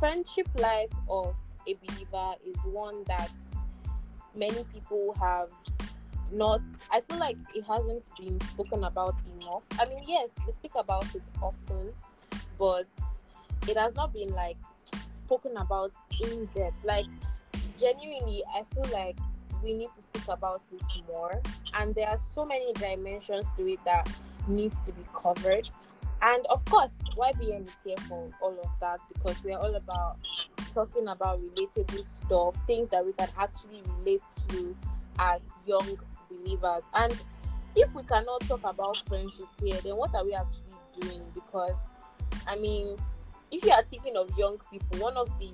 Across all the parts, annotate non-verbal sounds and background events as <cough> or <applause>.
friendship life of a believer is one that many people have not i feel like it hasn't been spoken about enough. I mean yes we speak about it often but it has not been like spoken about in depth. Like genuinely i feel like we need to speak about it more and there are so many dimensions to it that needs to be covered. And of course ybn is here for all of that because we are all about talking about relatable stuff things that we can actually relate to as young believers. And if we cannot talk about friendship here, then what are we actually doing? Because, I mean, if you are thinking of young people, one of the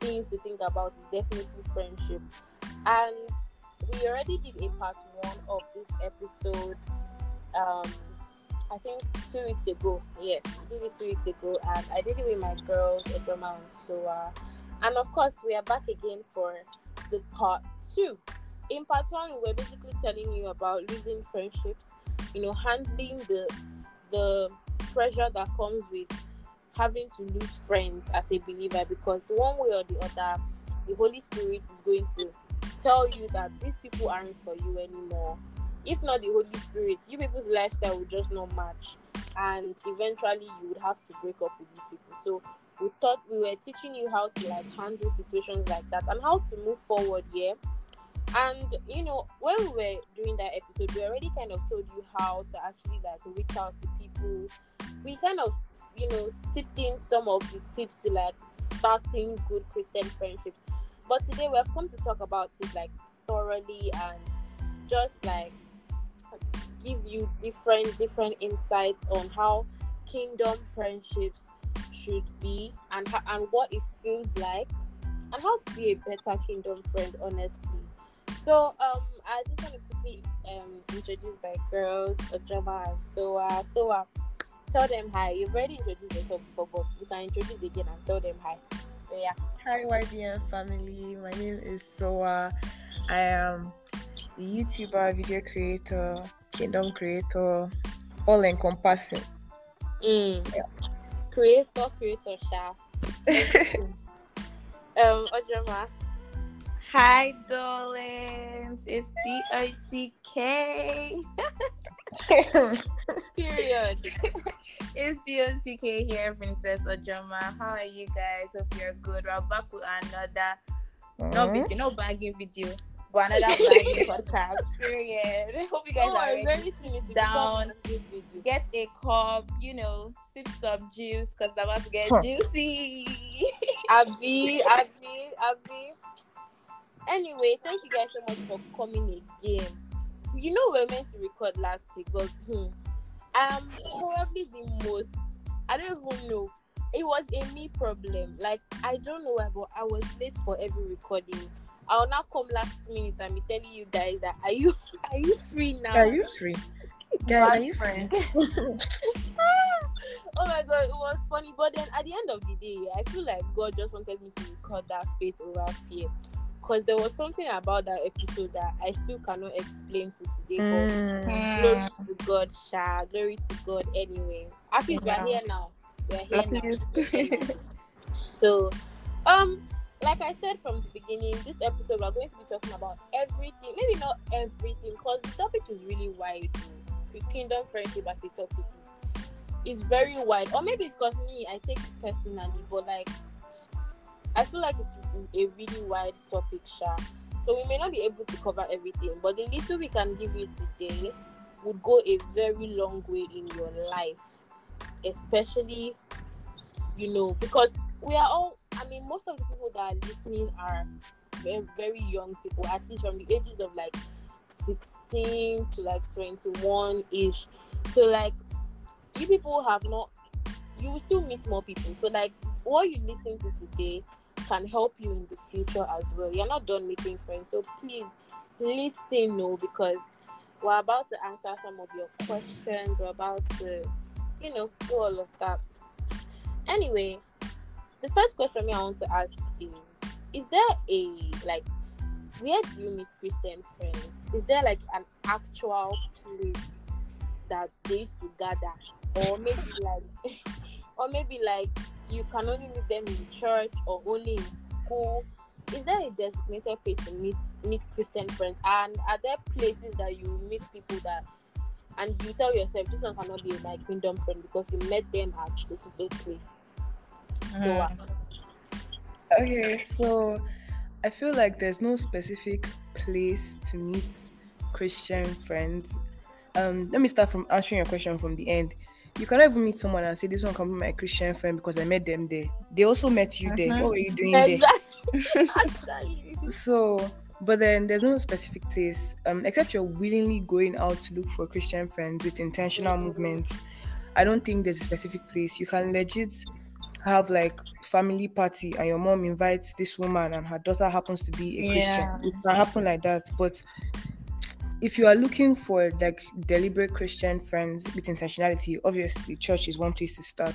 things to think about is definitely friendship. And we already did a part one of this episode. Um, I think two weeks ago. Yes, it two weeks ago, and I did it with my girls, Ojoma and Soa. And of course, we are back again for the part two in part one, we were basically telling you about losing friendships, you know, handling the the pressure that comes with having to lose friends as a believer because one way or the other, the Holy Spirit is going to tell you that these people aren't for you anymore. If not the Holy Spirit, you people's lifestyle will just not match, and eventually you would have to break up with these people. So we thought we were teaching you how to like handle situations like that and how to move forward. Yeah and you know, when we were doing that episode, we already kind of told you how to actually like reach out to people. We kind of you know in some of the tips to like starting good Christian friendships. But today we have come to talk about it like thoroughly and just like give you different different insights on how kingdom friendships should be and and what it feels like and how to be a better kingdom friend honestly so um, I just want to quickly um introduce my girls, Ojoma and Soa. Soa, tell them hi. You've already introduced yourself before, but you can introduce again and tell them hi. So, yeah. Hi YBN family. My name is Soa. I am a YouTuber, video creator, kingdom creator, all encompassing. Mm. Yeah. Creator, creator, Sha. <laughs> um, Ojoma. Hi, darlings. It's D O T K. <laughs> Period. <laughs> it's D O T K here, Princess Ojoma. How are you guys? Hope you're good. We're back with another mm-hmm. no video, no bagging video, but another bagging podcast. Period. <laughs> Hope you guys oh, are ready down. Get a cup, you know, sip some juice because I'm about to get huh. juicy. <laughs> Abby, Abby, Abby. Anyway, thank you guys so much for coming again. You know we are meant to record last week, but hmm, um probably the most I don't even know. It was a me problem. Like I don't know why, but I was late for every recording. I'll now come last minute and be telling you guys that are you <laughs> are you free now? Are you free? Guys, are you free? <laughs> <laughs> oh my god, it was funny. But then at the end of the day, I feel like God just wanted me to record that faith over fear because there was something about that episode that I still cannot explain to today. Mm. But glory to God, Sha. Glory to God. Anyway, at least yeah. we're here now. We're here now. so, um, like I said from the beginning, this episode we're going to be talking about everything. Maybe not everything, because the topic is really wide. Kingdom friendship as a topic is, very wide. Or maybe it's because me, I take it personally, but like I feel like it's a really wide topic, Sha. So we may not be able to cover everything, but the little we can give you today would go a very long way in your life, especially, you know, because we are all. I mean, most of the people that are listening are very, very young people, at least from the ages of like 16 to like 21 ish. So like, you people have not. You will still meet more people. So like, what you listen to today can help you in the future as well. You're not done making friends, so please listen, no, because we're about to answer some of your questions. We're about to, you know, do all of that. Anyway, the first question I want to ask is: Is there a like where do you meet Christian friends? Is there like an actual place that they used to gather, or maybe like, <laughs> or maybe like you can only meet them in church or only in school? Is there a designated place to meet meet christian friends? And are there places that you meet people that and you tell yourself this one cannot be my kingdom friend because you met them at so place so uh, Okay, so I feel like there's no specific place to meet Christian friends. Um, let me start from answering your question from the end. You cannot even meet someone and say this one can be my Christian friend because I met them there. They also met you there. Mhm. What were you doing there? exactly Exactly. <laughs> So, but then there's no specific place, um, except you're willingly going out to look for Christian friends with intentional Mhm. movement. I don't think there's a specific place. You can legit have like family party and your mom invites this woman and her daughter happens to be a Yeah. Christian. It can happen like that. But if you are looking for like deliberate Christian friends with intentionality, obviously church is one place to start.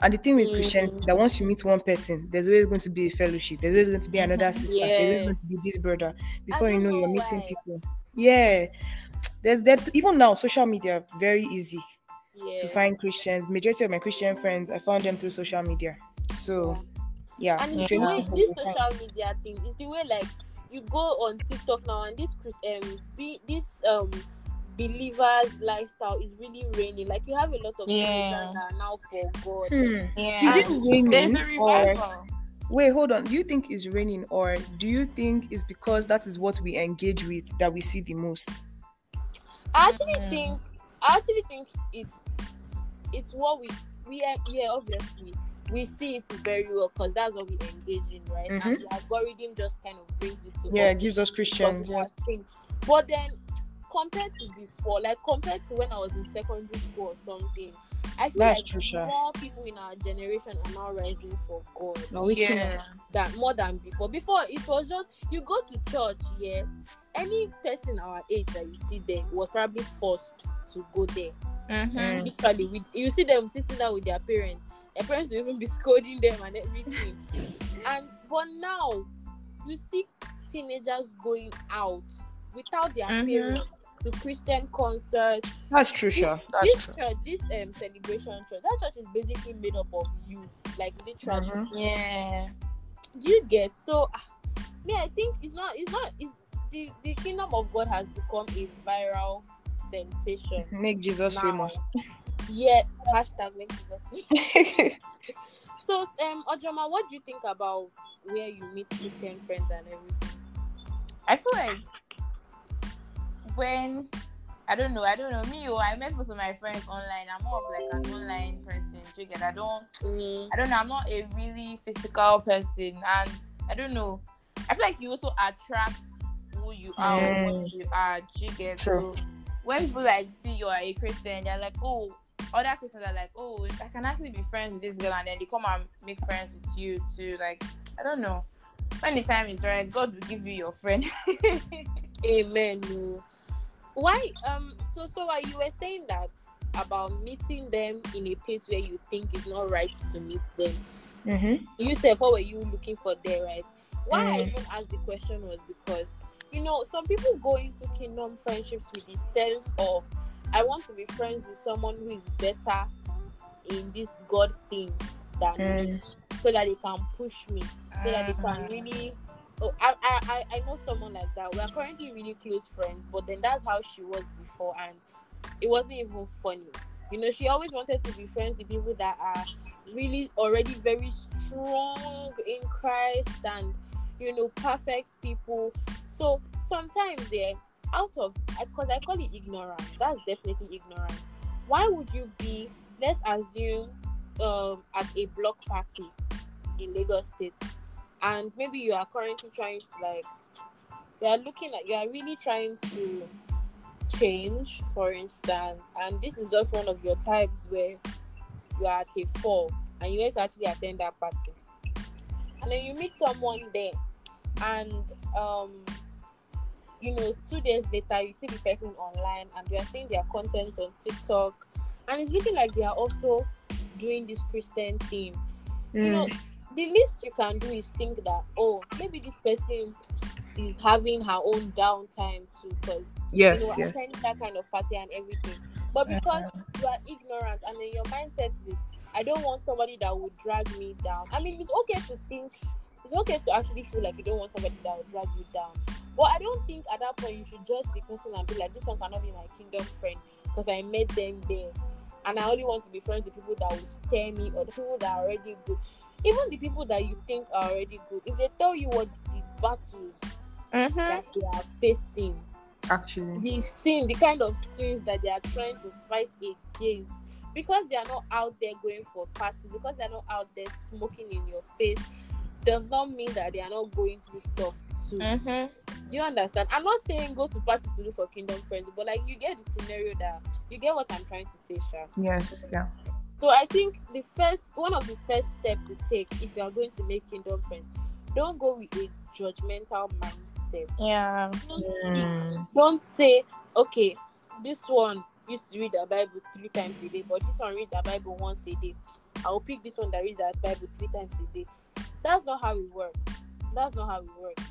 And the thing with Christianity Mhm. that once you meet one person, there's always going to be a fellowship. There's always going to be another sister. There's always going to be this brother. Before you know, you're meeting why. people. Yeah. There's that even now, social media very easy yeah. to find Christians. Majority of my Christian friends, I found them through social media. So yeah. and if it's the you're way this social media thing is the way like you go on TikTok now and this Chris um be this um believers lifestyle is really raining. Like you have a lot of Yeah. that are now for God. Hmm. Yeah. Is it There's raining a or wait, hold on. Do you think it's raining or do you think it's because that is what we engage with that we see the most? I actually Mm. think I actually think it's it's what we we are yeah obviously we see it very well because that's what we engage in right and mm-hmm. the algorithm just kind of brings it to Yeah, us it gives us Christians. Yes. But then compared to before, like compared to when I was in secondary school or something, I feel That's like true, Sha. more people in our generation are now rising for God No, we Yeah. than more than before. Before it was just you go to church, yeah. Any person our age that you see there was probably forced to go there. Mhm. Mm. Literally, with you see them sitting down with their parents. Their parents will even be scolding them and everything. and but now you see teenagers going out without their Mhm. parents to Christian concerts. That's true, sure. That's this true. church, this um celebration church, that church is basically made up of youth, like literally. Mhm. Yeah. Do you get so? ah, Me, I think it's not. It's not. It's, the the kingdom of God has become a viral sensation. <laughs> Make Jesus Now. famous. Yeah. Hashtag make Jesus. Famous. <laughs> so, um, Ojoma, what do you think about where you meet Christian friends and everything? I feel like when I don't know, I don't know me. Oh, I met most of my friends online. I'm more of like an online person. do You get? I don't. Mm, I don't know. I'm not a really physical person, and I don't know. I feel like you also attract who you are, or what you are. do You get? True. So when people like see you are a Christian, they're like, oh, other Christians are like, oh, I can actually be friends with this girl, and then they come and make friends with you too. Like, I don't know. When the time is right, God will give you your friend. <laughs> Amen. Why? Um. So, so uh, you were saying that about meeting them in a place where you think it's not right to meet them. mm-hmm. You said, what were you looking for there, right? Why I Mm. even asked the question was because, you know, some people go into kingdom friendships with the sense of, I want to be friends with someone who is better in this God thing than me, Mm. so that they can push me, so that they can Mhm. really. Oh, I, I- I know someone like that. We are currently really close friends, but then that's how she was before, and it wasn't even funny. You know, she always wanted to be friends with people that are really already very strong in Christ and you know perfect people. So sometimes there, out of because I call it ignorance. That's definitely ignorance. Why would you be? Let's assume um at a block party in Lagos State, and maybe you are currently trying to like you are looking at you are really trying to change, for instance, and this is just one of your types where you are at a four and you to actually attend that party. And then you meet someone there and um you know, two days later you see the person online and they are seeing their content on TikTok and it's looking like they are also doing this Christian thing. You know, Mm. the least you can do is think that oh maybe this person is having her own downtime too because Yes, you know, yes. attending that kind of party and everything. But because you are ignorant and then your mindset is, I don't want somebody that will drag me down. I mean, it's okay to think, it's okay to actually feel like you don't want somebody that will drag you down. But I don't think at that point you should judge the person and be like, this one cannot be my kingdom friend because I met them there. And I only want to be friends with people that will stare me or the people that are already good. Even the people that you think are already good, if they tell you what the battles Mm-hmm. that they are facing, Actually. the sin, the kind of sins that they are trying to fight against, because they are not out there going for parties, because they are not out there smoking in your face, does not mean that they are not going through stuff too. Mm-hmm. Do you understand? I'm not saying go to parties to look for kingdom friends, but like you get the scenario that you get what I'm trying to say, Sha. Yes. Yeah. So I think the first one of the first steps to take if you are going to make kingdom friends, don't go with a judgmental mindset. Yeah. Don't, Mm. think- don't say, okay, this one used to read the Bible three times a day, but this one reads the Bible once a day. I'll pick this one that reads the Bible three times a day. That's not how it works. That's not how it works.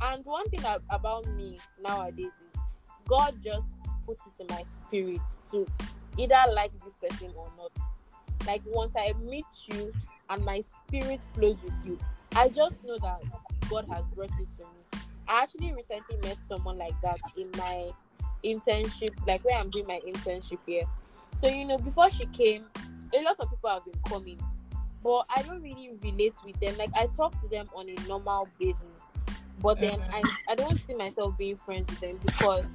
And one thing about me nowadays is God just puts it in my spirit to either like this person or not. Like once I meet you and my spirit flows with you, I just know that God has brought it to me. I actually recently met someone like that in my internship, like where I'm doing my internship here. So you know, before she came, a lot of people have been coming, but I don't really relate with them. Like I talk to them on a normal basis, but then I I don't see myself being friends with them because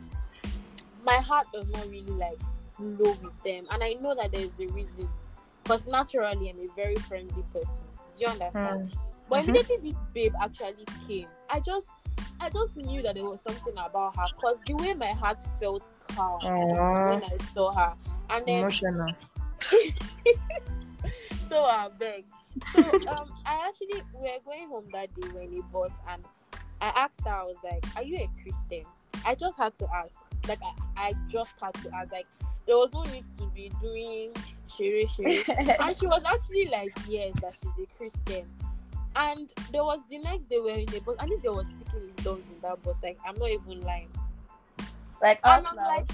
my heart does not really like flow with them, and I know that there's a reason. Because naturally, I'm a very friendly person. Do you understand? But Mhm. immediately this babe actually came, I just I just knew that there was something about her because the way my heart felt calm Aww. when I saw her. And then Emotional. <laughs> so I beg. So um I actually we were going home that day when he bought and I asked her, I was like, Are you a Christian? I just had to ask. Like I, I just had to ask. Like there was no need to be doing shere shere. <laughs> and she was actually like, Yes, that she's a Christian. And there was the next day we were in the bus, and this girl was speaking in tongues in that bus. Like, I'm not even lying. like And I'm loud. like,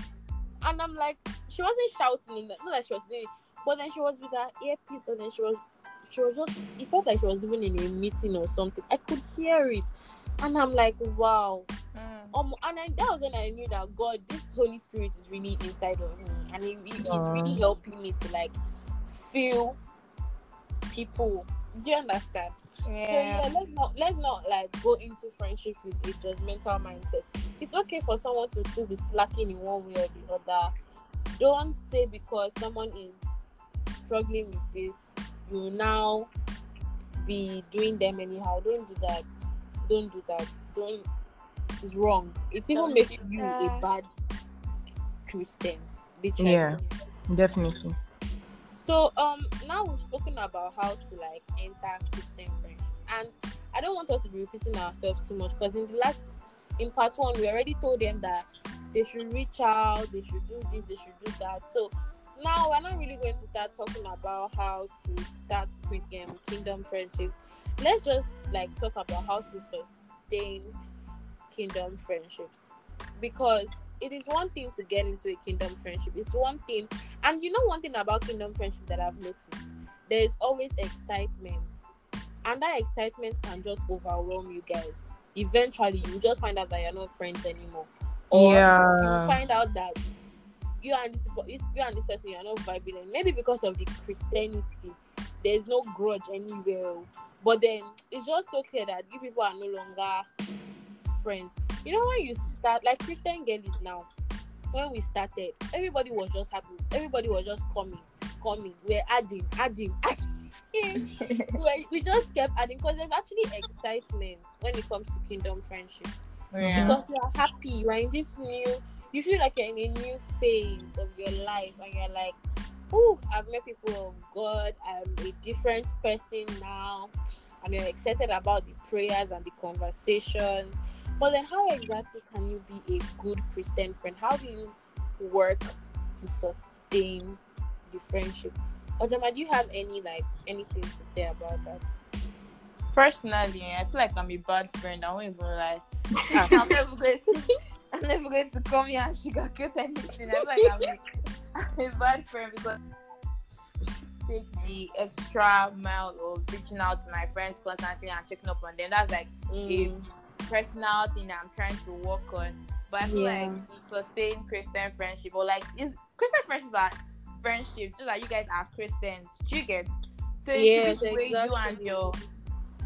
and I'm like, she wasn't shouting in that, not that she was doing but then she was with her earpiece, and then she was, she was just, it felt like she was even in a meeting or something. I could hear it, and I'm like, wow. Mm. Um, and I, that was when I knew that God, this Holy Spirit is really inside of me, and he, he- he's really helping me to like feel people. Do you understand? So Yeah. yeah, let's not let's not like go into friendships with a judgmental mindset. It's okay for someone to still be slacking in one way or the other. Don't say because someone is struggling with this, you will now be doing them anyhow. Don't do that. Don't do that. Don't. It's wrong. It even makes you a bad Christian. Literally. Yeah. Definitely. So um now we've spoken about how to like enter Christian friendship, and I don't want us to be repeating ourselves too much because in the last in part one we already told them that they should reach out, they should do this, they should do that. So now we're not really going to start talking about how to start with um, kingdom friendships. Let's just like talk about how to sustain kingdom friendships because it is one thing to get into a kingdom friendship. It's one thing and you know one thing about kingdom friendship that I've noticed? There is always excitement. And that excitement can just overwhelm you guys. Eventually you just find out that you're not friends anymore. Or Yeah. you find out that you and this you and this person you're not vibing and maybe because of the Christianity, there's no grudge anywhere. Oh. But then it's just so clear that you people are no longer friends. You know when you start like Christian girl is now when we started, everybody was just happy. Everybody was just coming, coming. We're adding, adding, adding. <laughs> we, we just kept adding because there's actually excitement when it comes to kingdom friendship. Yeah. Because you are happy, you are in this new, you feel like you're in a new phase of your life, and you're like, oh, I've met people of God, I'm a different person now, and you're excited about the prayers and the conversation. But then, how exactly can you be a good Christian friend? How do you work to sustain the friendship? Ojoma, do you have any like anything to say about that? Personally, I feel like I'm a bad friend. I won't even lie. <laughs> I'm never going <laughs> to. I'm never going to come here and sugarcoat anything. I feel like I'm a, I'm a bad friend because take the extra mile of reaching out to my friends constantly and checking up on them. That's like Mm. a personal thing I'm trying to work on. But I feel Yeah. like sustain Christian friendship or like is Christian friendship are friendships, just like you guys are Christians. Do you get? So Yes, way you and your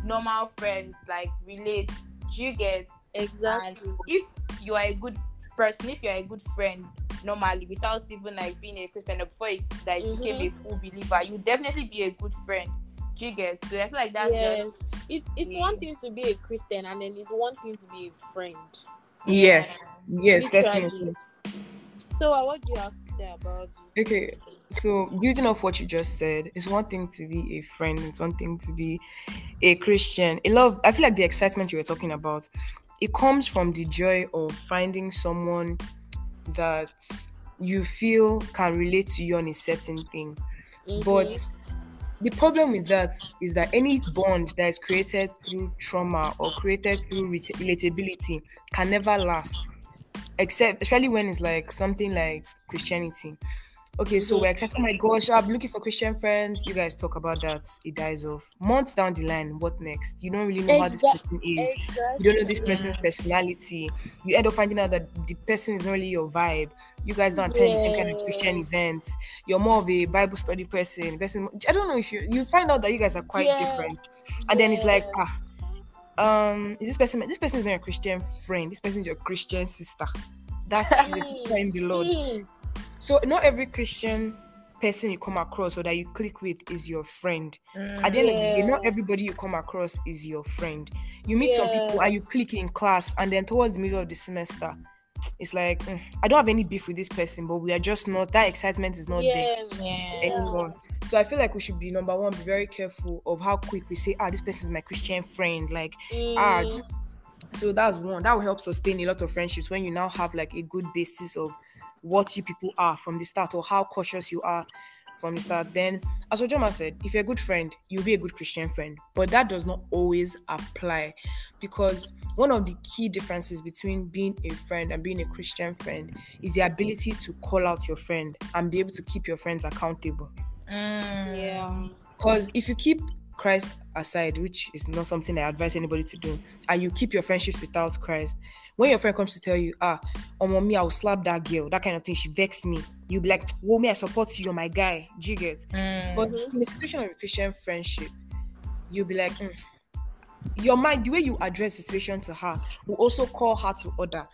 normal friends like relate. Do you get? And Exactly. if you are a good person, if you're a good friend normally without even like being a Christian or before you, that you became a Mm-hmm. full believer, you definitely be a good friend. Do you get? So I feel like that's yes. just It's it's Yeah. one thing to be a Christian and then it's one thing to be a friend. Yes, yes, Literally. definitely. So uh, what do you have to say about this? Okay, so building off what you just said, it's one thing to be a friend, it's one thing to be a Christian. A lot of, I feel like the excitement you were talking about, it comes from the joy of finding someone that you feel can relate to you on a certain thing. But Mhm. the problem with that is that any bond that is created through trauma or created through relatability can never last except especially when it's like something like christianity okay so we're excited. Oh my gosh i'm looking for christian friends. You guys talk about that. It dies off. Months down the line what next? You don't really know how this person is. Exactly. you don't know this person's personality. You end up finding out that the person is not really your vibe. You guys don't attend the same kind of christian events. You're more of a bible study person. Person i don't know if you you find out that you guys are quite Yeah. different. And then it's like ah um is this person this person is not your christian friend. This person is your christian sister. That's the sister in the lord. So not every christian person you come across or that you click with is your friend at the end of the day, not everybody you come across is your friend. You meet some people and you click in class, and then towards the middle of the semester, it's like "Mm, I don't have any beef with this person, but we are just not that excitement is not there Yeah. yeah. anymore. So I feel like we should be number one, be very careful of how quick we say, ah, this person is my Christian friend. Like, ah, Mm. so that's one that will help sustain a lot of friendships when you now have like a good basis of what you people are from the start or how cautious you are from the start. Then, as Ojoma said, if you're a good friend, you'll be a good Christian friend. But that does not always apply because one of the key differences between being a friend and being a Christian friend is the ability to call out your friend and be able to keep your friends accountable. Mm. Yeah. Because if you keep Christ aside, which is not something I advise anybody to do, and you keep your friendships without Christ, when your friend comes to tell you, ah, oh mommy, I'll slap that girl, that kind of thing, she vexed me, you'll be like, well, me, I support you, you're my guy. Do you get? Mm. But in the situation of a Christian friendship, you'll be like, "Mm." your mind, the way you address the situation to her, will also call her to order.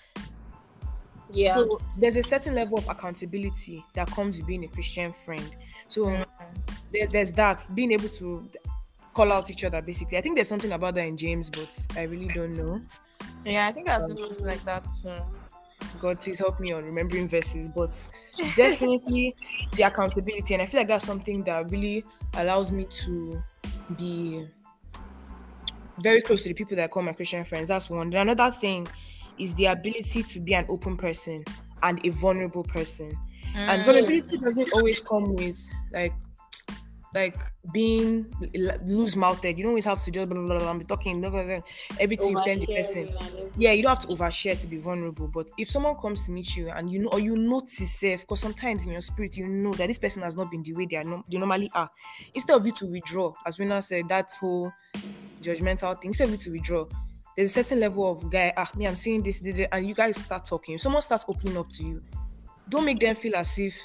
Yeah. So there's a certain level of accountability that comes with being a Christian friend. So Mm. there, there's that being able to call out each other basically. I think there's something about that in James, but I really don't know. Yeah, I think I've seen something like that too. God, please help me on remembering verses, but definitely <laughs> the accountability, and I feel like that's something that really allows me to be very close to the people that I call my Christian friends. That's one. Then another thing is the ability to be an open person and a vulnerable person. And Mm. vulnerability doesn't always come with like like being loose mouthed. You don't always have to just blah, blah, blah, and be talking blah, blah, blah, everything within the person. Oversharing and everything. Yeah, you don't have to overshare to be vulnerable. But if someone comes to meet you and you know or you notice safe, because sometimes in your spirit you know that this person has not been the way they are no, they normally are. Instead of you to withdraw, as Winner said, that whole judgmental thing, instead of you to withdraw, there's a certain level of guy, ah, me, I'm seeing this, this, this," and you guys start talking. If someone starts opening up to you, don't make them feel as if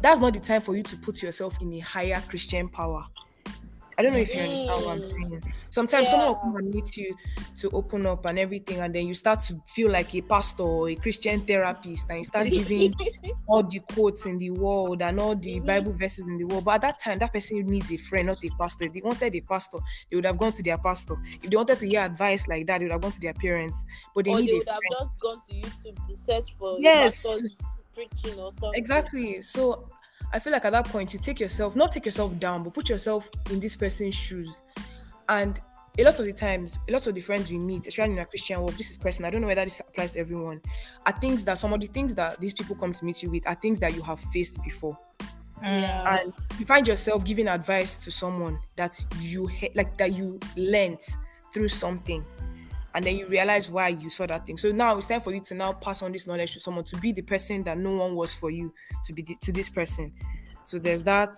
that's not the time for you to put yourself in a higher Christian power. I don't know if you understand what I'm Mm. saying. Sometimes someone will Yeah. come and meet you to open up and everything, and then you start to feel like a pastor or a Christian therapist, and you start giving <laughs> all the quotes in the world and all the Mhm. Bible verses in the world. But at that time, that person needs a friend, not a pastor. If they wanted a pastor, they would have gone to their pastor. If they wanted to hear advice like that, they would have gone to their parents. But they or need they would have just gone to YouTube to search for Yes, preaching or something. Exactly. So I feel like at that point you take yourself, not take yourself down, but put yourself in this person's shoes. And a lot of the times, a lot of the friends we meet, especially in a Christian world, this is personal. I don't know whether this applies to everyone. Are things that some of the things that these people come to meet you with are things that you have faced before. Yeah. And you find yourself giving advice to someone that you like that you learnt through something and then you realize why you saw that thing. So now it's time for you to now pass on this knowledge to someone to be the person that no one was for you to be the, to this person. So there's that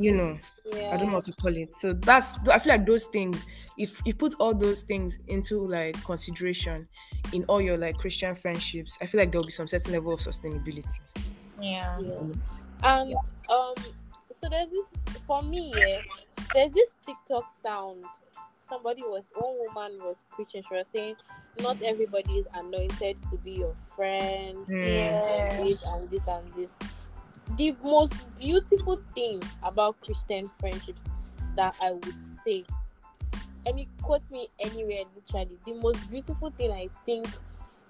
you know, Yeah. I don't know what to call it. So that's I feel like those things, if you put all those things into like consideration in all your like Christian friendships, I feel like there'll be some certain level of sustainability. Yeah. Yeah. And um, so there's this for me. Yeah, there's this TikTok sound. Somebody was one woman was preaching. She was saying, "Not everybody is anointed to be your friend." Hmm. Yeah. And this and this and this. The most beautiful thing about Christian friendships that I would say, and it quotes me anywhere literally. The most beautiful thing I think,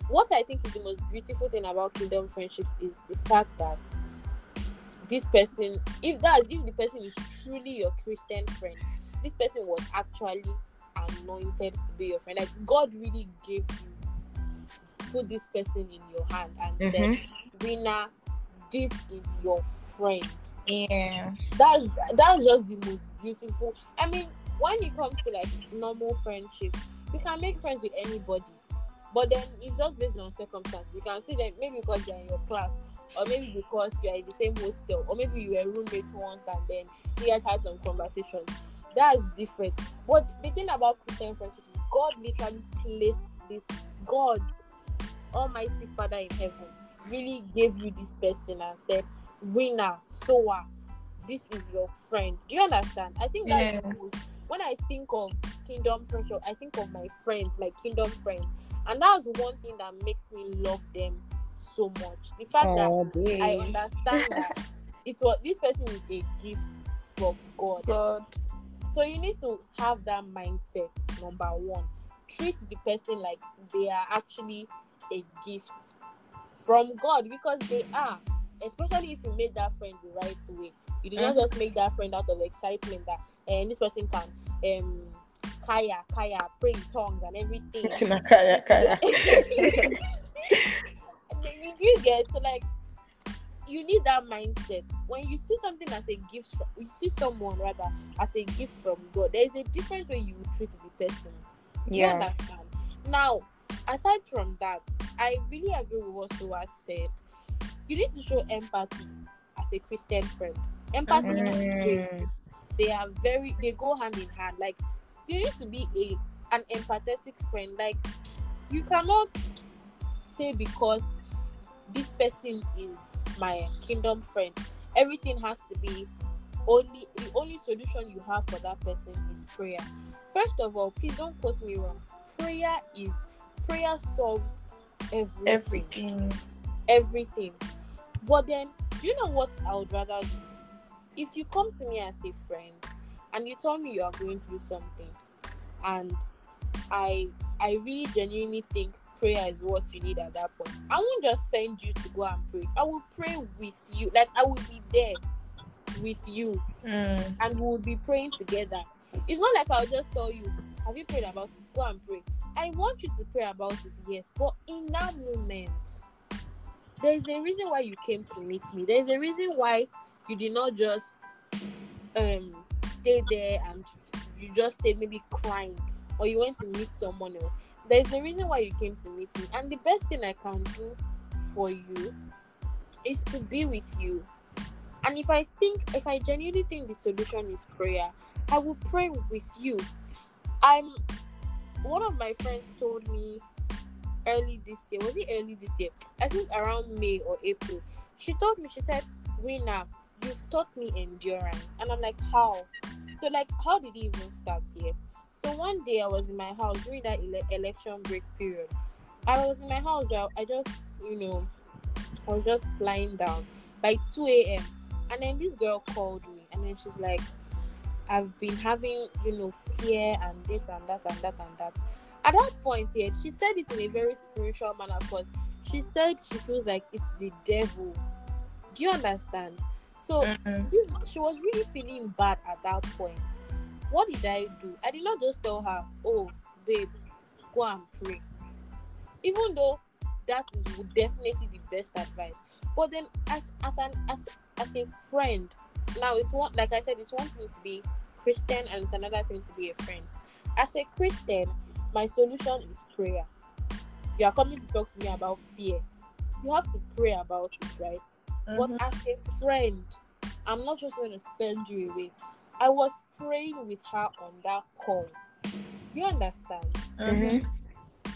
what I think is the most beautiful thing about kingdom friendships is the fact that this person, if that if the person is truly your Christian friend, this person was actually anointed to be your friend. Like God really gave you, put this person in your hand and said, Mhm. "Winner, this is your friend." Yeah. That's that's just the most beautiful. I mean, when it comes to like normal friendship, you can make friends with anybody, but then it's just based on circumstance. You can see them maybe because they're in your class, or maybe because you are in the same hostel, or maybe you were roommates once and then you guys had some conversations. That's different. But the thing about Christian friendship is God literally placed this God, Almighty Father in heaven, really gave you this person and said, "Winner, Soa, this is your friend." Do you understand? I think that's Yeah. most- when I think of kingdom friendship, I think of my friends, my kingdom friends, and that's one thing that makes me love them so much. The fact that Oh, I understand that it's what this person is a gift from God. God. So you need to have that mindset. Number one, treat the person like they are actually a gift from God because they are. Especially if you made that friend the right way. You did not Mhm. just make that friend out of excitement that and this person can um kaya kaya pray in tongues and everything. <laughs> Kaya. Then <laughs> you do get so like you need that mindset. When you see something as a gift you see someone rather as a gift from god there is a different way you treat the person. You Yeah. understand? Now aside from that i really agree with what Soa said. You need to show empathy as a christian friend. Empathy and Mm. they are very they go hand in hand. Like you need to be a an empathetic friend. Like you cannot say because this person is my kingdom friend everything has to be only the only solution you have for that person is prayer first of all please don't quote me wrong prayer is prayer solves everything Everything. everything. But then, do you know what I would rather do? If you come to me as a friend and you tell me you are going through something, and I I really genuinely think prayer is what you need at that point, I won't just send you to go and pray. I will pray with you. Like I will be there with you Mm. and we will be praying together. It's not like I'll just tell you, Have you prayed about it? Go and pray. I want you to pray about it, yes, but in that moment, there's a reason why you came to meet me. There's a reason why you did not just um stay there and you just stayed maybe crying or you went to meet someone else. There's a reason why you came to meet me, and the best thing I can do for you is to be with you. And if I think, if I genuinely think the solution is prayer, I will pray with you. I'm one of my friends told me early this year, was it early this year? I think around May or April. She told me, she said, Wina, you've taught me endurance. And I'm like, how? So, like, how did it even start here? So, one day I was in my house during that ele- election break period. I was in my house, I, I just, you know, I was just lying down by 2 a.m. And then this girl called me, and then she's like, I've been having, you know, fear and this and that and that and that. At that point, yeah, she said it in a very spiritual manner because she said she feels like it's the devil. Do you understand? So Mm. she, she was really feeling bad at that point. What did I do? I did not just tell her, "Oh, babe, go and pray," even though that is definitely the best advice. But then, as as an as as a friend, now it's one like I said, it's one thing to be Christian and it's another thing to be a friend. As a Christian, my solution is prayer. You are coming to talk to me about fear. You have to pray about it, right? Mhm. But as a friend, I'm not just going to send you away. I was praying with her on that call. Do you understand? Mhm.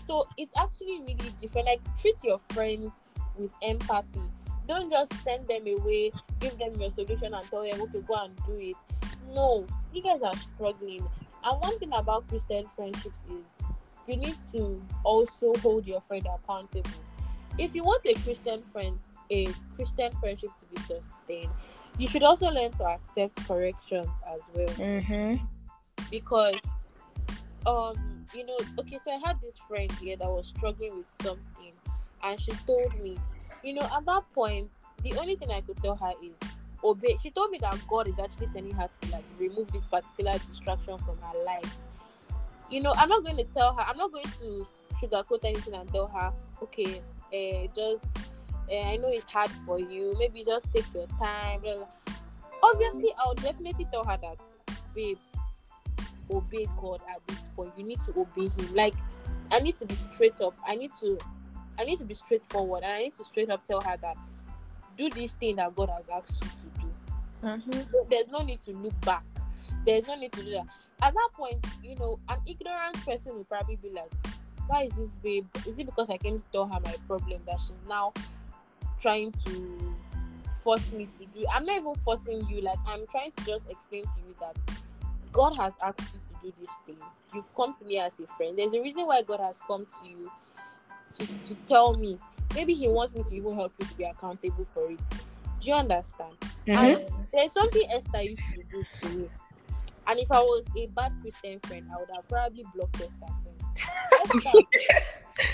So it's actually really different. Like treat your friends with empathy. Don't just send them away, give them your solution and tell them, okay, go and do it. No, you guys are struggling. And one thing about Christian friendships is you need to also hold your friend accountable. If you want a Christian friend, a Christian friendship to be sustained, you should also learn to accept corrections as well. Mhm. because um you know okay so i had this friend here that was struggling with something and she told me you know at that point the only thing i could tell her is obey. She told me that god is actually telling her to like remove this particular distraction from her life. You know i'm not going to tell her i'm not going to sugarcoat anything and tell her okay uh, just uh, i know it's hard for you maybe just take your time blah, blah. obviously i'll definitely tell her that babe obey God at this point. You need to obey Him. Like, I need to be straight up. I need to, I need to be straightforward, and I need to straight up tell her that do this thing that God has asked you to do. Mhm. So there's no need to look back. There's no need to do that. At that point, you know, an ignorant person will probably be like, "Why is this babe? Is it because I came to tell her my problem that she's now trying to force me to do?" I'm not even forcing you. Like, I'm trying to just explain to you that God has asked you to do this thing. You've come to me as a friend. There's a reason why God has come to you to, to tell me. Maybe He wants me to even help you to be accountable for it. Do you understand? Mhm. And there's something else Esther used to do to me. And if I was a bad Christian friend, I would have probably blocked Esther since. Esther,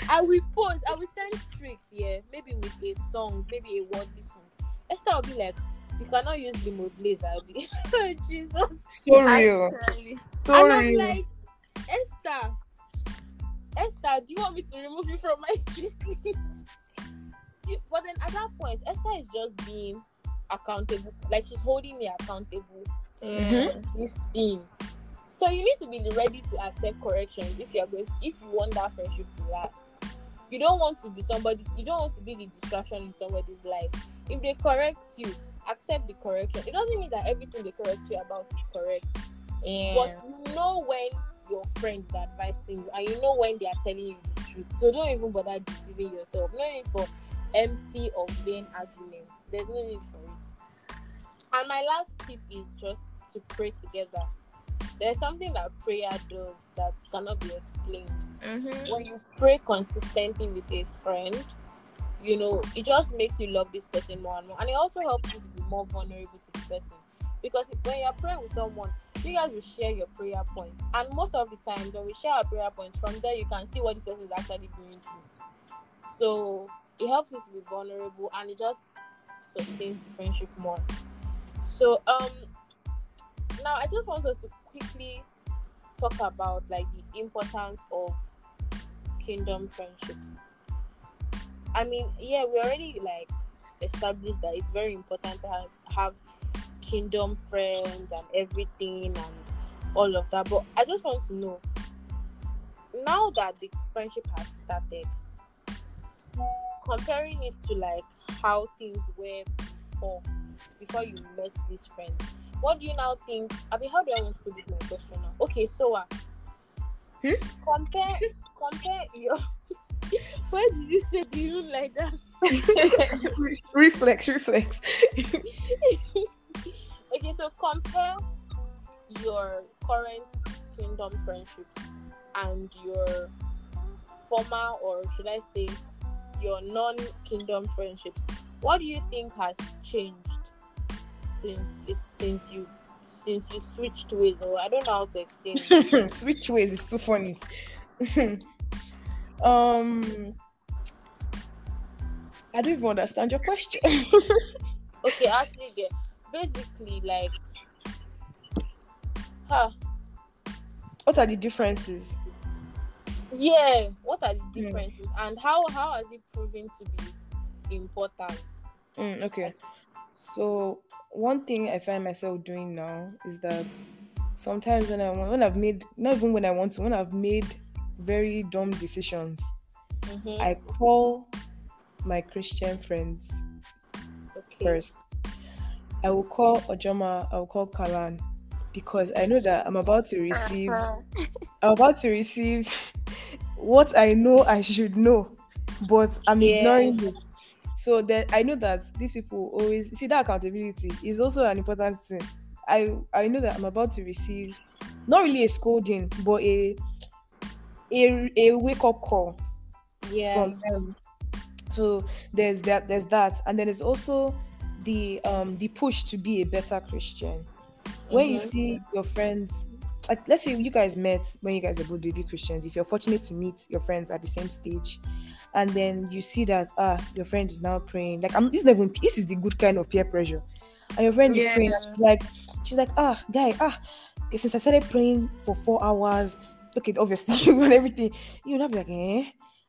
I will post, I will send tricks, yeah, maybe with a song, maybe a worldly song. Esther will be like, you cannot use the mode blaze, Abby. <laughs> oh, Jesus. So real. So and I'm real. like, Esther, Esther, do you want me to remove you from my <laughs> stream? Do but then at that point, Esther is just being accountable. Like she's holding me accountable mm-hmm. Yeah. to this thing. So you need to be ready to accept corrections if you're going if you want that friendship to last. You don't want to be somebody you don't want to be the distraction in somebody's life. If they correct you, accept the correction. It doesn't mean that everything they correct you about is correct. Yeah. But you know when your friend is advising you and you know when they are telling you the truth. So don't even bother deceiving yourself. No need for empty or vain arguments. There's no need for it. And my last tip is just to pray together. There's something that prayer does that cannot be explained. Mhm. When you pray consistently with a friend, you know, it just makes you love this person more and more. And it also helps you to be more vulnerable to the person. Because when you're praying with someone, you guys will share your prayer points. And most of the times when we share our prayer points, from there you can see what this person is actually going through. So it helps you to be vulnerable and it just sustains the friendship more. So um now I just want us to quickly talk about like the importance of kingdom friendships. I mean, yeah, we already like established that it's very important to have, have kingdom friends and everything and all of that. But I just want to know now that the friendship has started, comparing it to like how things were before, before you met this friend. What do you now think? I mean, how do I want to put this my question now? Okay, so uh, Hmm? compare compare your. <laughs> Why did you say the room like that? Re- <laughs> reflex, reflex. <laughs> Okay, so compare your current kingdom friendships and your former, or should I say, your non-kingdom friendships. What do you think has changed since it since you since you switched ways? Or I don't know how to explain. <laughs> Switch ways is too funny. <laughs> um, I don't even understand your question. <laughs> okay, actually, get basically like, huh? what are the differences? Yeah, what are the differences and how how has it proven to be important? Mm, okay. So one thing I find myself doing now is that sometimes when I want, when I've made not even when I want to when I've made very dumb decisions, Mhm, I call my Christian friends okay. first. I will call Ojoma, I will call Kalan because I know that I'm about to receive I'm about to receive <laughs> what I know I should know, but I'm Yeah. ignoring it. So that I know that these people always see that accountability is also an important thing. I I know that I'm about to receive not really a scolding, but a a, a wake up call Yeah. from them. So there's that there's that and then there's also the um the push to be a better Christian. When you Mhm. see your friends like let's say you guys met when you guys were both baby Christians, if you're fortunate to meet your friends at the same stage, and then you see that ah your friend is now praying, like I'm this is not even this is the good kind of peer pressure. And your friend is praying, and she's like, she's like, ah, guy, ah, since I started praying for four hours, okay, obviously <laughs> when everything, you know, be like, eh,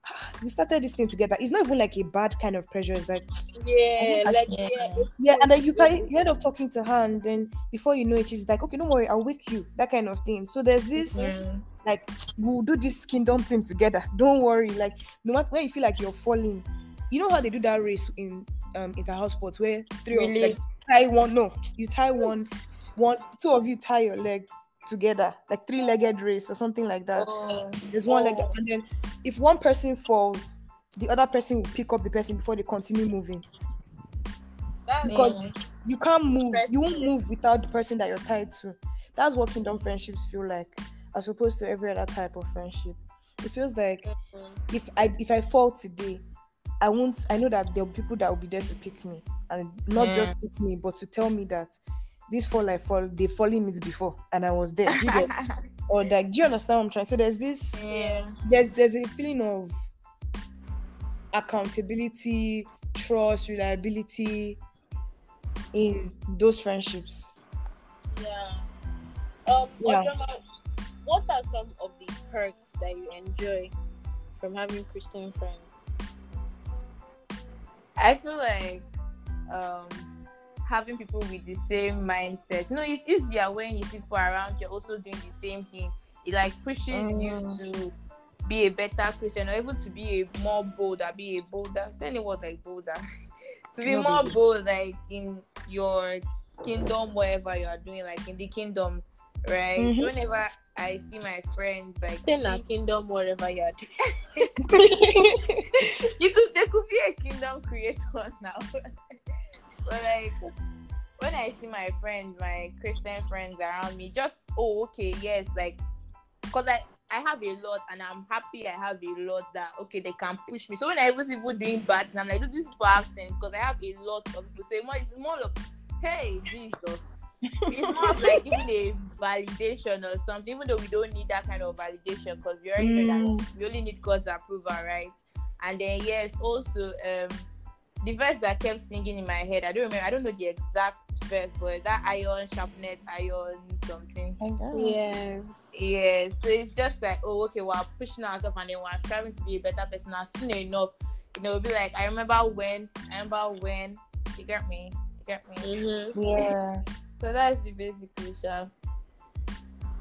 ah, we started this thing together. It's not even like a bad kind of pressure. It's like, Yeah, like Yeah. yeah, yeah, and then you can you end up talking to her, and then before you know it, she's like, okay, don't worry, I'll wake you, that kind of thing. So there's this Mm. Like we'll do this kingdom thing together. Don't worry, like no matter when you feel like you're falling, you know how they do that race in um inter-house sports where three of Really? like tie one, no, you tie one, one, two of you tie your leg together, like three-legged race or something like that. Oh. There's one leg, Oh. and then if one person falls, the other person will pick up the person before they continue moving. that's Because Yeah. You can't move. You won't move without the person that you're tied to. That's what kingdom friendships feel like, as opposed to every other type of friendship. It feels like if I if I fall today, I won't. I know that there'll be people that will be there to pick me, and not just pick me, but to tell me that this fall I fall, they falling it before, and I was there. Do you get? <laughs> or like, do you understand what I'm trying? So there's this yeah. there's there's a feeling of accountability, trust, reliability in those friendships. Yeah. Um, Yeah. Ojoma, what are some of the perks that you enjoy from having Christian friends? I feel like um having people with the same mindset. You know, it's easier when you see people around you also doing the same thing. It like pushes Mm. you to be a better Christian or able to be a more bolder, be a bolder. Say any word like bolder. <laughs> to be more bold, like in your kingdom, whatever you are doing, like in the kingdom, right? Mhm. Whenever I see my friends, like na see- kingdom, whatever you are doing. <laughs> you could there could be a kingdom creator <laughs> now. but like when I see my friends, my Christian friends around me, just oh okay, yes, like because I I have a lot and I'm happy I have a lot that okay they can push me. So when I was even see people doing bad, things, I'm like, do these people have sense because I have a lot of people. So it's more, it's more of hey Jesus. It's more of like giving a validation or something, even though we don't need that kind of validation because we already know that Mm. we only need God's approval, right? And then yes, also um the verse that kept singing in my head, I don't remember, I don't know the exact verse, but that iron sharpness, iron something. Yeah. Yeah, so it's just like, oh, okay, we're pushing ourselves and then we're striving to be a better person. I've seen enough, you know, it'll be like, I remember when, I remember when, you get me, you get me. Mm-hmm. Yeah. So that's the basic Sha.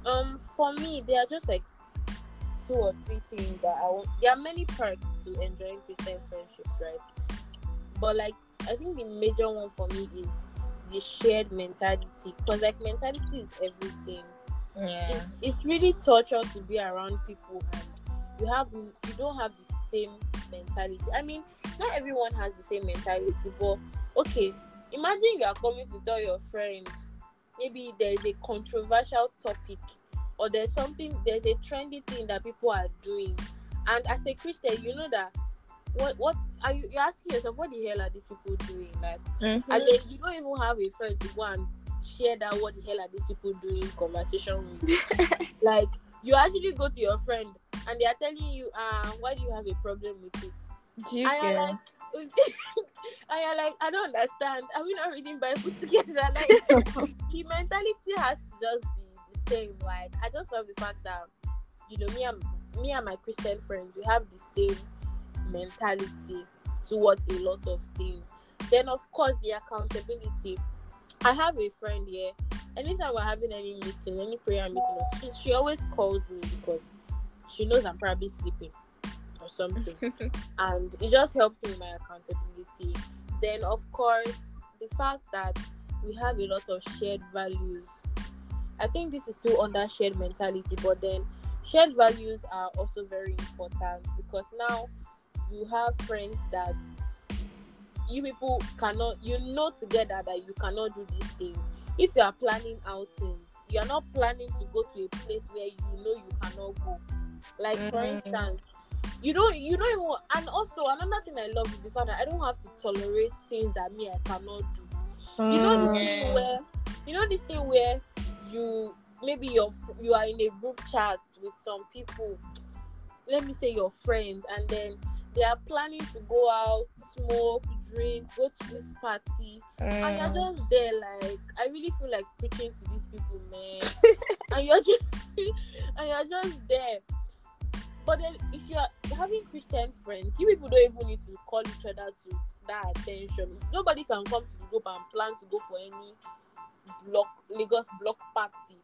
Um, for me, there are just like two or three things that I want. There are many perks to enjoying Christian friendships, right? But like, I think the major one for me is the shared mentality, because like mentality is everything. Yeah. It's, it's really torture to be around people and you have you don't have the same mentality. I mean, not everyone has the same mentality, but okay, imagine you are coming to tell your friend maybe there is a controversial topic or there's something there's a trendy thing that people are doing and as a christian you know that what what are you you're asking yourself what the hell are these people doing like Mm-hmm. as in you don't even have a friend to go and share that what the hell are these people doing conversation with <laughs> like you actually go to your friend and they are telling you uh why do you have a problem with it Do you and get? like <laughs> you're like i don't understand. Are we not reading bible <laughs> together? Like the mentality has to just be the same like i just love the fact that you know me and me and my christian friends we have the same mentality towards a lot of things. Then of course the accountability. I have a friend here. Anytime we're having any meeting any prayer meeting she, she always calls me because she knows i'm probably sleeping or something and it just helps me with my accountability then of course the fact that we have a lot of shared values. I think this is still under shared mentality, but then shared values are also very important because now you have friends that you people cannot you know together that you cannot do these things if you are planning outings you are not planning to go to a place where you know you cannot go like mm-hmm. for instance you don't you don't even and also another thing i love is the fact that i don't have to tolerate things that me i cannot do mm. you know this thing mm. where you know this thing where you maybe you're you are in a group chat with some people let me say your friends and then they are planning to go out smoke drink go to this party mm. and you're mm. just there like i really feel like preaching to these people man <laughs> and you're just <laughs> and you're just there but then if you're having christian friends you people don't even need to call each other to that attention nobody can come to the group and plan to go for any block lagos block party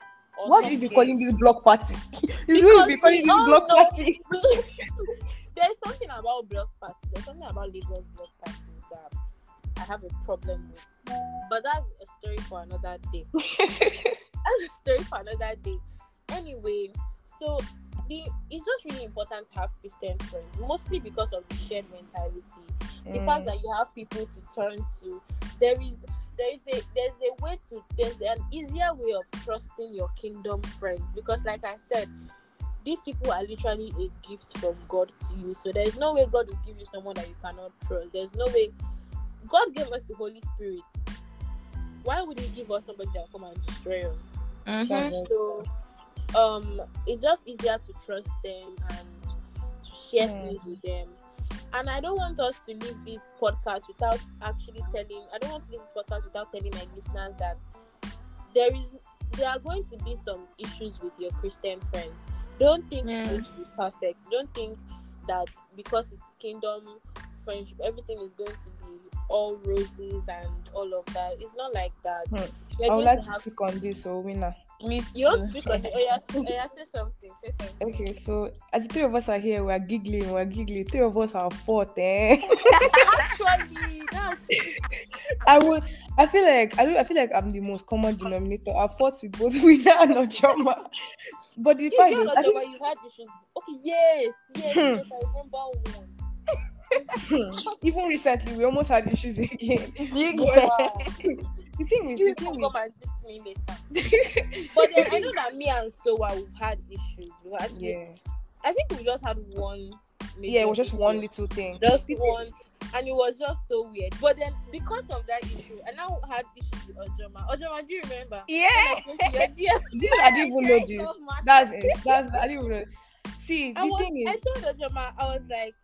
what do you be calling this block party? <laughs> you be calling this block know. party. <laughs> There's something about block party. There's something about Lagos block party that I have a problem with. But that's a story for another day. <laughs> that's a story for another day. Anyway, so the it's just really important to have Christian friends, mostly because of the shared mentality. Mm. The fact mm. that you have people to turn to. There is there is a there's a way to there's an easier way of trusting your kingdom friends because like I said, these people are literally a gift from God to you. So there's no way God will give you someone that you cannot trust. There's no way God gave us the Holy Spirit. Why would He give us somebody that will come and destroy us? Mm-hmm. So, um, it's just easier to trust them and to share mm. things with them. And I don't want us to leave this podcast without actually telling. I don't want to leave this podcast without telling my listeners that there is there are going to be some issues with your Christian friends. Don't think mm. it's perfect. Don't think that because it's kingdom friendship, everything is going to be all roses and all of that. It's not like that. Hmm. I would like to, to speak on this, so winner. Me you want to speak on it? Oh yeah, oh yeah, say something. Say something. Okay, so as the three of us are here, we're giggling, we're giggling. Three of us are fourth, eh? Actually, <laughs> that's... I would. I feel like I don't. I feel like I'm the most common denominator. I fought with both <laughs> winner and Ojoma. But the fact is, Ojoma, think... you had issues. Okay, yes, yes, hmm. yes. I remember one. Hmm. Even recently, we almost had issues again. Do you get the thing is, you the thing come and diss me later. <laughs> but then I know that me and Soa we've had issues. We actually, yeah. I think we just had one. Yeah, it was just one little thing. Just one, and it was just so weird. But then because of that issue, I now had issues with Ojoma. Ojoma, do you remember? Yeah. <laughs> This I didn't even know this. <laughs> That's it. That's I didn't even know. See, the I was, thing is, I told Ojoma, I was like,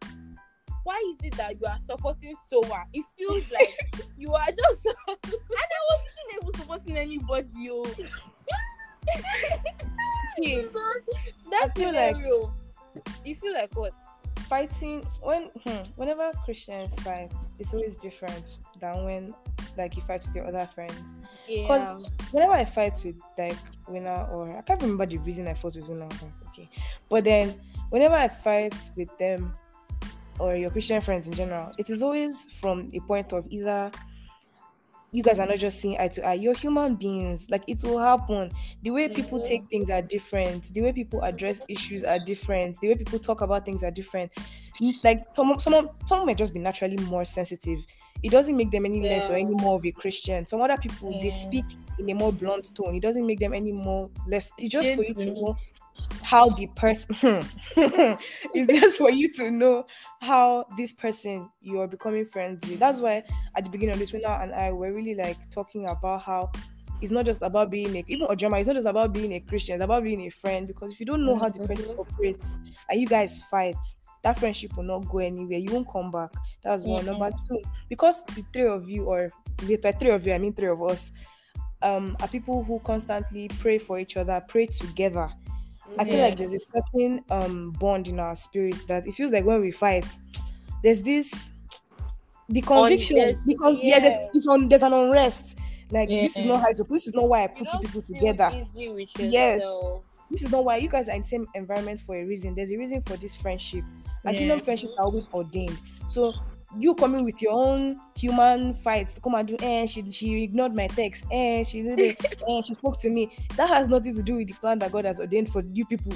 why is it that you are supporting Soa? It feels like <laughs> you are just <laughs> and I wasn't even supporting anybody. See, <laughs> that's scenario. Like, you feel like what? Fighting when hmm, whenever Christians fight, it's always different than when like you fight with your other friends. Because yeah. whenever I fight with like winner or I can't remember the reason I fought with winner. Okay, but then whenever I fight with them, or your Christian friends in general, it is always from a point of either you guys are not just seeing eye to eye. You're human beings. Like it will happen. The way people take things are different. The way people address issues are different. The way people talk about things are different. Like some some some may just be naturally more sensitive. It doesn't make them any yeah. less or any more of a Christian. Some other people yeah. they speak in a more blunt tone. It doesn't make them any more less. It's just for you to know how the person <laughs> is just for you to know how this person you're becoming friends with. That's why at the beginning of this winter and I were really like talking about how it's not just about being a even Ojoma, it's not just about being a Christian, it's about being a friend. Because if you don't know how the person mm-hmm. operates and you guys fight, that friendship will not go anywhere. You won't come back. That's one. Mm-hmm. Number two, because the three of you, or the three of you, I mean three of us, um, are people who constantly pray for each other, pray together. I feel yeah. like there's a certain um bond in our spirit that it feels like when we fight, there's this the conviction on, because yeah, yeah there's it's on there's an unrest. Like yeah. this is not how it's this is not why I put you people together. Yes. This is not why you guys are in the same environment for a reason. There's a reason for this friendship. And yeah. kingdom friendships are always ordained. So you coming with your own human fights to come and do and she she ignored my text and she did it and <laughs> eh, she spoke to me that has nothing to do with the plan that god has ordained for you people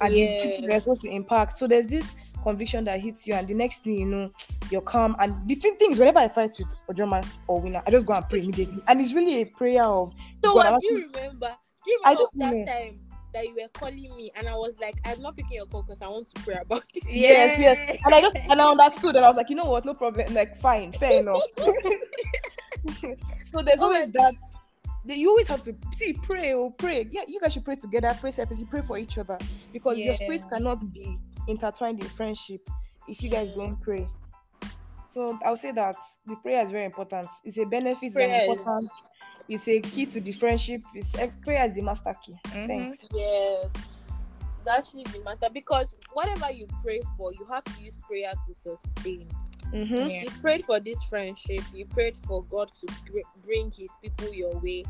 and the people Yeah. you're supposed to impact so there's this conviction that hits you and the next thing you know you're calm and different things whenever i fight with ojoma or winner i just go and pray immediately and it's really a prayer of So God, what do you remember? Do you I remember don't that know. time that you were calling me and I was like, I'm not picking your call because I want to pray about it. <laughs> yes yes. And i just and i understood and i was like you know what? No problem. Like fine. Fair enough. <laughs> So there's Oh always that. That you always have to see pray or pray. Yeah you guys should pray together pray separately pray for each other. Because your spirits Yeah. cannot be intertwined in friendship if you guys don't pray. So i'll say that the prayer is very important. It's a benefit Prayer and is- important it's a key to the friendship it's eh, prayer is the master key Mhm. thanks Yes. That's really the matter because whatever you pray for, you have to use prayer to sustain. mm-hmm. Yeah. You prayed for this friendship. You prayed for God to gr- bring His people your way.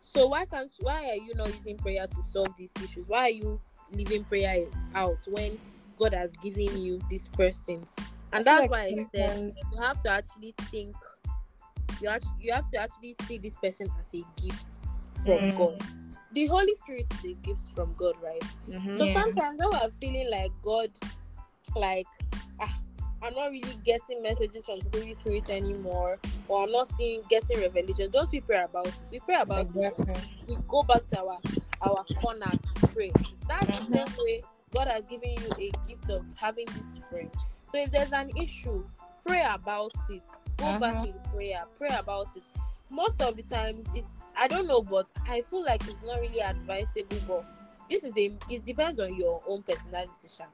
So why can't? Why are you not using prayer to solve these issues? Why are you leaving prayer out when God has given you this person? And that's like why I said you have to actually think. You have, you have to actually see this person as a gift from Mm. God. The Holy Spirit is a gift from God, right? Mhm. So Yeah. sometimes when we're feeling like God, like, ah, I'm not really getting messages from the Holy Spirit anymore, or I'm not seeing getting revelation. Don't we pray about it? We pray about exactly it. We go back to our our corner to pray. That's Mhm. the same way God has given you a gift of having this friend. So if there's an issue, pray about it. Go back Mhm. in prayer. Pray about it. Most of the times, it's I don't know, but I feel like it's not really advisable. But this is a it depends on your own personality. Sha.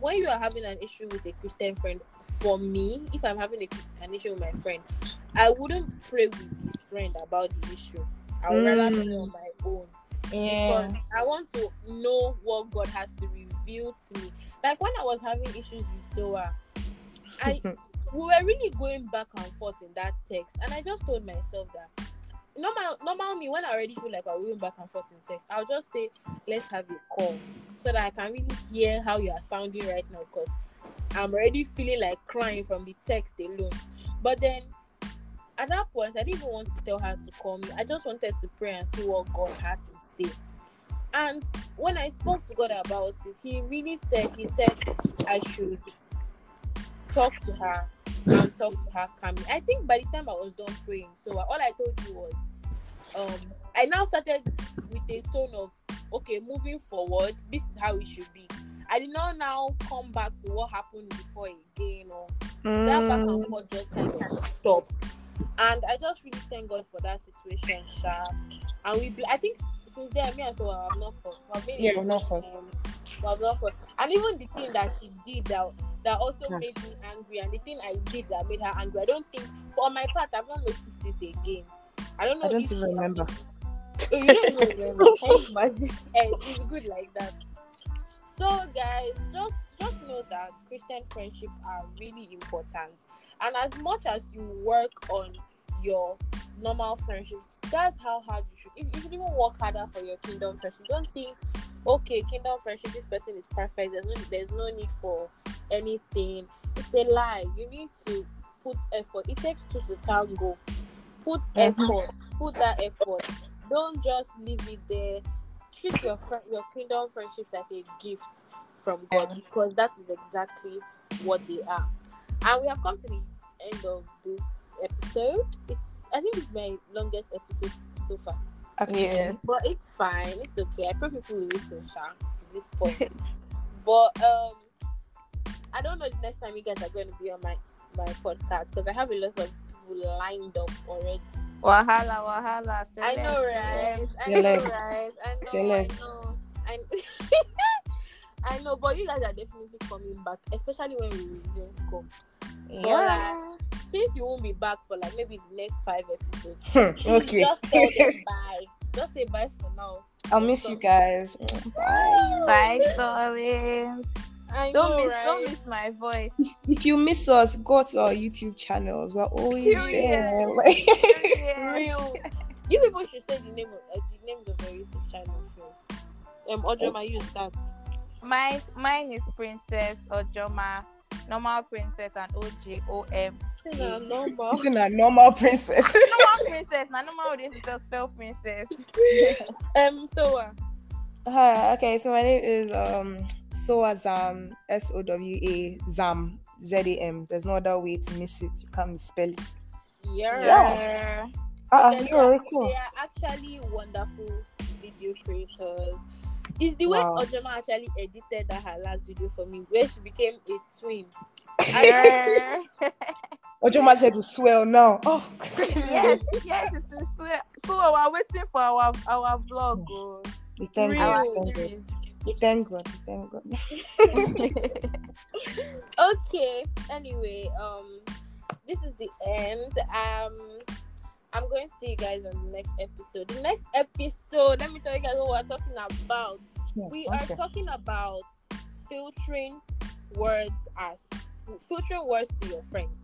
When you are having an issue with a Christian friend, for me, if I'm having a, an issue with my friend, I wouldn't pray with the friend about the issue. I would rather pray Mm. on my own Yeah. because I want to know what God has to reveal to me. Like when I was having issues with Soa, I <laughs> we were really going back and forth in that text, and I just told myself that normal normal me when I already feel like I'm going back and forth in text, I'll just say let's have a call so that I can really hear how you are sounding right now because I'm already feeling like crying from the text alone. But then at that point, I didn't even want to tell her to call me. I just wanted to pray and see what God had to say. And when I spoke to God about it, He really said, He said I should talk to her and talk to her calmly. I think by the time I was done praying, so all I told you was, um, I now started with a tone of, okay, moving forward, this is how it should be. I did not now come back to what happened before again or that back and Mm. forth just kind of stopped. And I just really thank God for that situation, Sha. And we, I think since then, me and so I'm not fought. Yeah, we've not fought. Um, we've not fought. And even the thing that she did that that also Yes. made me angry, and the thing I did that made her angry, I don't think, for my part, I've not noticed it again. I don't know. I don't if even remember. <laughs> Oh, you don't even remember. <laughs> You imagine? Eh, it's good like that. So, guys, just just know that Christian friendships are really important, and as much as you work on your normal friendships, that's how hard you should. If you should even work harder for your kingdom friendship. Don't think, okay, kingdom friendship, this person is perfect. There's no there's no need for anything. It's a lie. You need to put effort. It takes two to tango. Put effort. Put that effort. Don't just leave it there. Treat your friend, your kingdom friendships like a gift from God because that is exactly what they are. And we have come to the end of this episode. It's I think it's my longest episode so far. Actually, Yes. But it's fine. It's okay. I probably people will listen, Sha, to this <laughs> point. but um, I don't know the next time you guys are going to be on my my podcast because I have a lot of people lined up already. Wahala, wahala. I know, celeb, right? I know, like, right? I know, I celeb. know. I, know. I know, but you guys are definitely coming back, especially when we resume school. celeb. But, Yeah. Since you won't be back for like maybe the next five episodes, Hmm, okay. just tell them <laughs> bye. Just say bye for now. I'll miss you guys. Bye. Bye, darling. I Don't know, miss, right? don't miss my voice. If you miss us, go to our YouTube channels. We're always Period. there. Like- <laughs> Yeah. real. You people should say the name of uh, the names of your YouTube channel first. Um, Ojoma, you start. My mine is Princess Ojoma normal princess and OJ OM. Nah, normal. Isn't a normal princess? normal princess. Now normal this is a spell princess. <laughs> Um, so uh, Hi, okay, so my name is um Soa Zam, S O W A Zam, Z A M. There's no other way to miss it. You can't misspell it. yeah. Yeah. Uh, They you're are, cool. they are actually wonderful video creators. It's the way Wow. Ojoma actually edited that her last video for me, where she became a twin. <laughs> Yeah. <laughs> Ojoma said to swell now. Oh, yes, yes, it is. swell. so we're waiting for our our vlog. Oh. we thank Real. Our God. we Thank God. We thank God. We thank God. okay. Anyway, um, this is the end. Um, I'm going to see you guys on the next episode. The next episode, let me tell you guys what we're talking about. Yeah, We okay. are talking about filtering words as filtering words to your friends.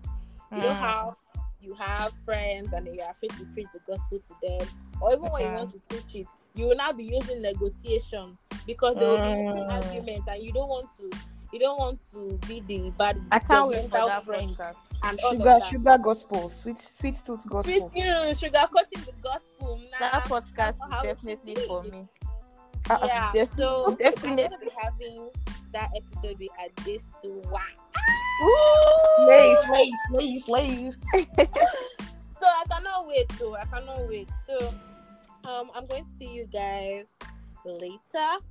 You know Mm. how you have friends and you're afraid to preach the gospel to them, or even when you want to preach it, you will now be using negotiation because they will be using Mm. argument, and you don't want to. You don't want to be the bad. I can't wait for that friend podcast. and Sugar, sugar gospel, sweet, sweet tooth gospel. Sweet, gospel. you know, sugarcoating the gospel. Nah, That podcast that's not how is it definitely for me. Uh-uh. Yeah, Def- so <laughs> we're definitely. gonna be having that episode with Adesua. Slay, slay, slay, slay. <laughs> So I cannot wait though. I cannot wait. So um I'm going to see you guys later.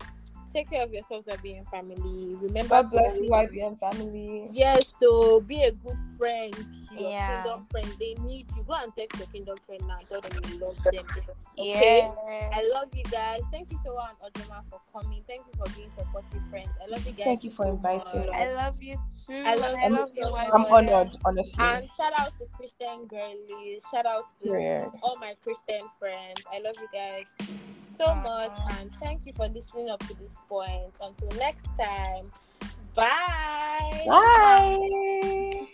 Take care of yourselves in family. Remember God bless you, and family. Yes, so be a good friend your Yeah. kingdom friend. They need you. Go and text your kingdom friend now. Tell them you love them. Okay. Yeah. I love you guys. Thank you so much, Ojoma, for coming. Thank you for being supportive friends. I love you guys. Thank you for so inviting much. us. I love you too. I love I you love so you. much. I'm honored, honestly. And shout out to Christian girlies. Shout out to Period. all my Christian friends. I love you guys so much. And thank you for listening up to this point. Until next time. Bye. Bye.